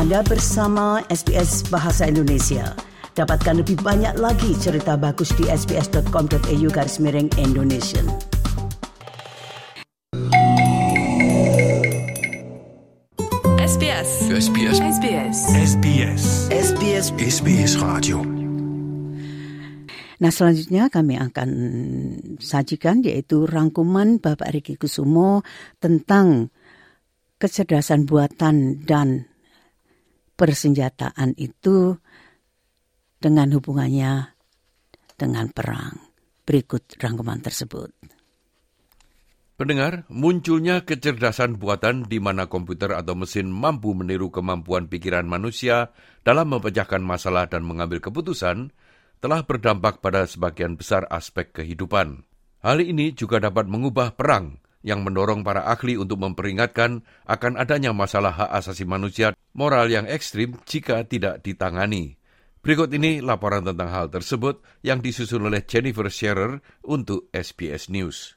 Anda bersama SBS Bahasa Indonesia. Dapatkan lebih banyak lagi cerita bagus di sbs.com.au garis miring Indonesia. SBS. SBS. SBS. SBS. SBS SBS Radio. Nah selanjutnya kami akan sajikan yaitu rangkuman Bapak Riki Kusumo tentang kecerdasan buatan dan persenjataan itu dengan hubungannya dengan perang. Berikut rangkuman tersebut. Pendengar, munculnya kecerdasan buatan di mana komputer atau mesin mampu meniru kemampuan pikiran manusia dalam memecahkan masalah dan mengambil keputusan telah berdampak pada sebagian besar aspek kehidupan. Hal ini juga dapat mengubah perang yang mendorong para ahli untuk memperingatkan akan adanya masalah hak asasi manusia moral yang ekstrim jika tidak ditangani. Berikut ini laporan tentang hal tersebut yang disusun oleh Jennifer Scherer untuk SBS News.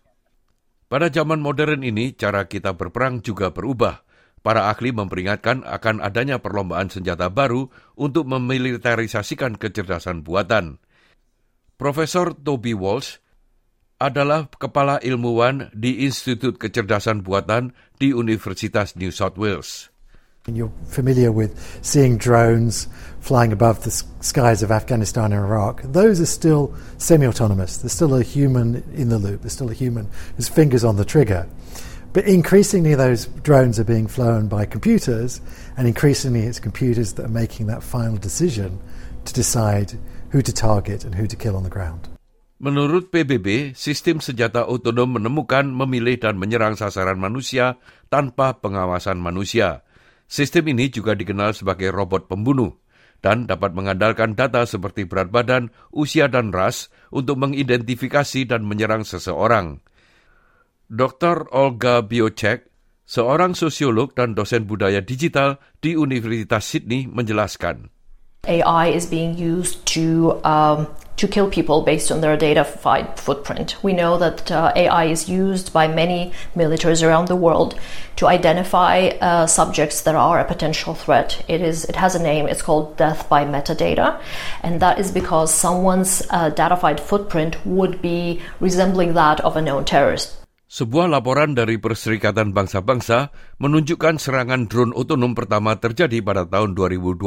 Pada zaman modern ini, cara kita berperang juga berubah. Para ahli memperingatkan akan adanya perlombaan senjata baru untuk memilitarisasikan kecerdasan buatan. Profesor Toby Walsh adalah kepala ilmuwan di Institut Kecerdasan Buatan di Universitas New South Wales. You're familiar with seeing drones flying above the skies of Afghanistan and Iraq. Those are still semi autonomous. There's still a human in the loop, there's still a human whose fingers on the trigger. But increasingly, those drones are being flown by computers, and increasingly, it's computers that are making that final decision to decide who to target and who to kill on the ground. Menurut PBB, sistem senjata otonom menemukan, memilih, dan menyerang sasaran manusia tanpa pengawasan manusia. Sistem ini juga dikenal sebagai robot pembunuh dan dapat mengandalkan data seperti berat badan, usia, dan ras untuk mengidentifikasi dan menyerang seseorang. Dr. Olga Biocek, seorang sosiolog dan dosen budaya digital di Universitas Sydney menjelaskan. AI is being used to um, to kill people based on their data footprint. We know that uh, AI is used by many militaries around the world to identify uh, subjects that are a potential threat. It is it has a name. It's called death by metadata, and that is because someone's uh, datafied footprint would be resembling that of a known terrorist. Sebuah laporan dari Perserikatan Bangsa-Bangsa menunjukkan serangan drone otonom pertama terjadi pada tahun 2020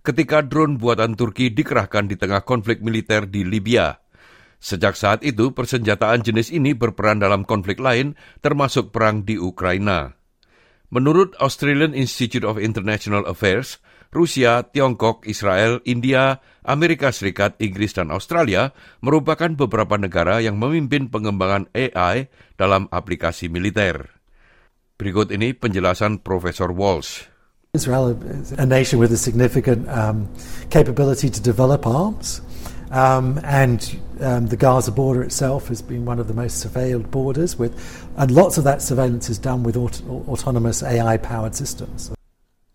ketika drone buatan Turki dikerahkan di tengah konflik militer di Libya. Sejak saat itu, persenjataan jenis ini berperan dalam konflik lain, termasuk perang di Ukraina. Menurut Australian Institute of International Affairs, Rusia, Tiongkok, Israel, India, Amerika Serikat, Inggris, dan Australia merupakan beberapa negara yang memimpin pengembangan AI dalam aplikasi militer. Berikut ini penjelasan Profesor Walsh. Israel is a nation with a significant um, capability to develop arms. Um, and um, the Gaza border itself has been one of the most surveilled borders, with, and lots of that surveillance is done with aut- autonomous AI powered systems.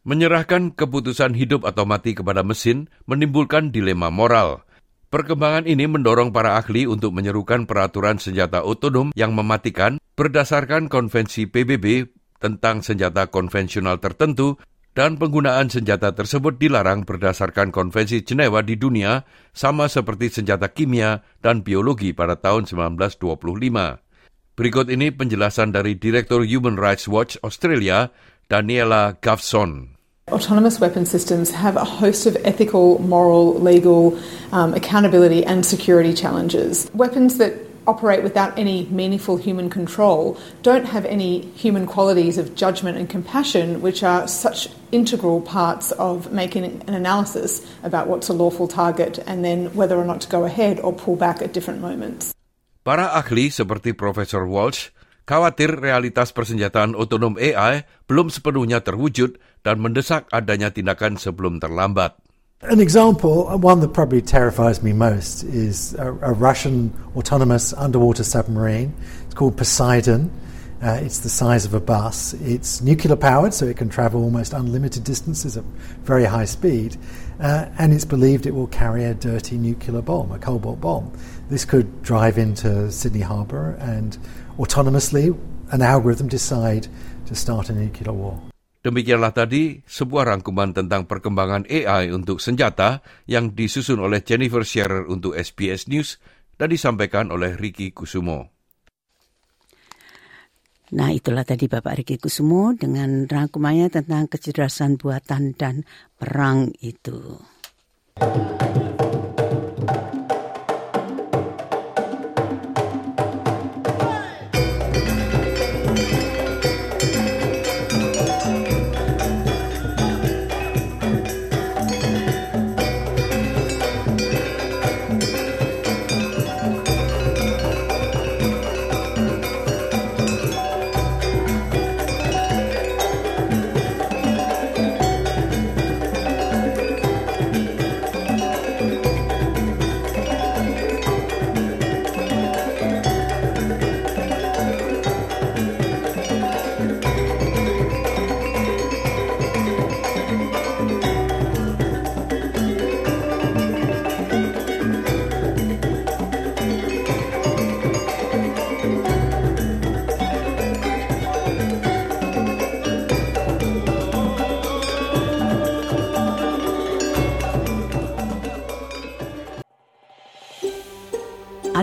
Menyerahkan keputusan hidup atau mati kepada mesin menimbulkan dilema moral. Perkembangan ini mendorong para ahli untuk menyerukan peraturan senjata otonom yang mematikan berdasarkan konvensi PBB tentang senjata konvensional tertentu dan penggunaan senjata tersebut dilarang berdasarkan konvensi Jenewa di dunia sama seperti senjata kimia dan biologi pada tahun 1925. Berikut ini penjelasan dari Direktur Human Rights Watch Australia, Daniela Gavson. Autonomous weapon systems have a host of ethical, moral, legal, um, accountability, and security challenges. Weapons that operate without any meaningful human control don't have any human qualities of judgment and compassion, which are such integral parts of making an analysis about what's a lawful target and then whether or not to go ahead or pull back at different moments. Para ahli seperti Profesor Walsh khawatir realitas persenjataan otonom AI belum sepenuhnya terwujud dan mendesak adanya tindakan sebelum terlambat. An example, one that probably terrifies me most, is a, a Russian autonomous underwater submarine. It's called Poseidon. Uh, it's the size of a bus. It's nuclear powered, so it can travel almost unlimited distances at very high speed. Uh, and it's believed it will carry a dirty nuclear bomb, a cobalt bomb. This could drive into Sydney Harbour and autonomously, an algorithm decide to start a nuclear war. Demikianlah tadi sebuah rangkuman tentang perkembangan AI untuk senjata yang disusun oleh Jennifer Scherer untuk SBS News dan disampaikan oleh Ricky Kusumo. Nah itulah tadi Bapak Riki Kusumo dengan rangkumannya tentang kecerdasan buatan dan perang itu.